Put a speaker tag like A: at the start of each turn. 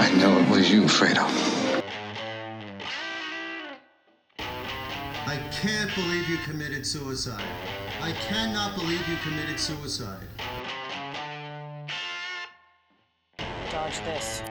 A: I know it was you, Fredo.
B: I can't believe you committed suicide. I cannot believe you committed suicide.
C: Dodge this.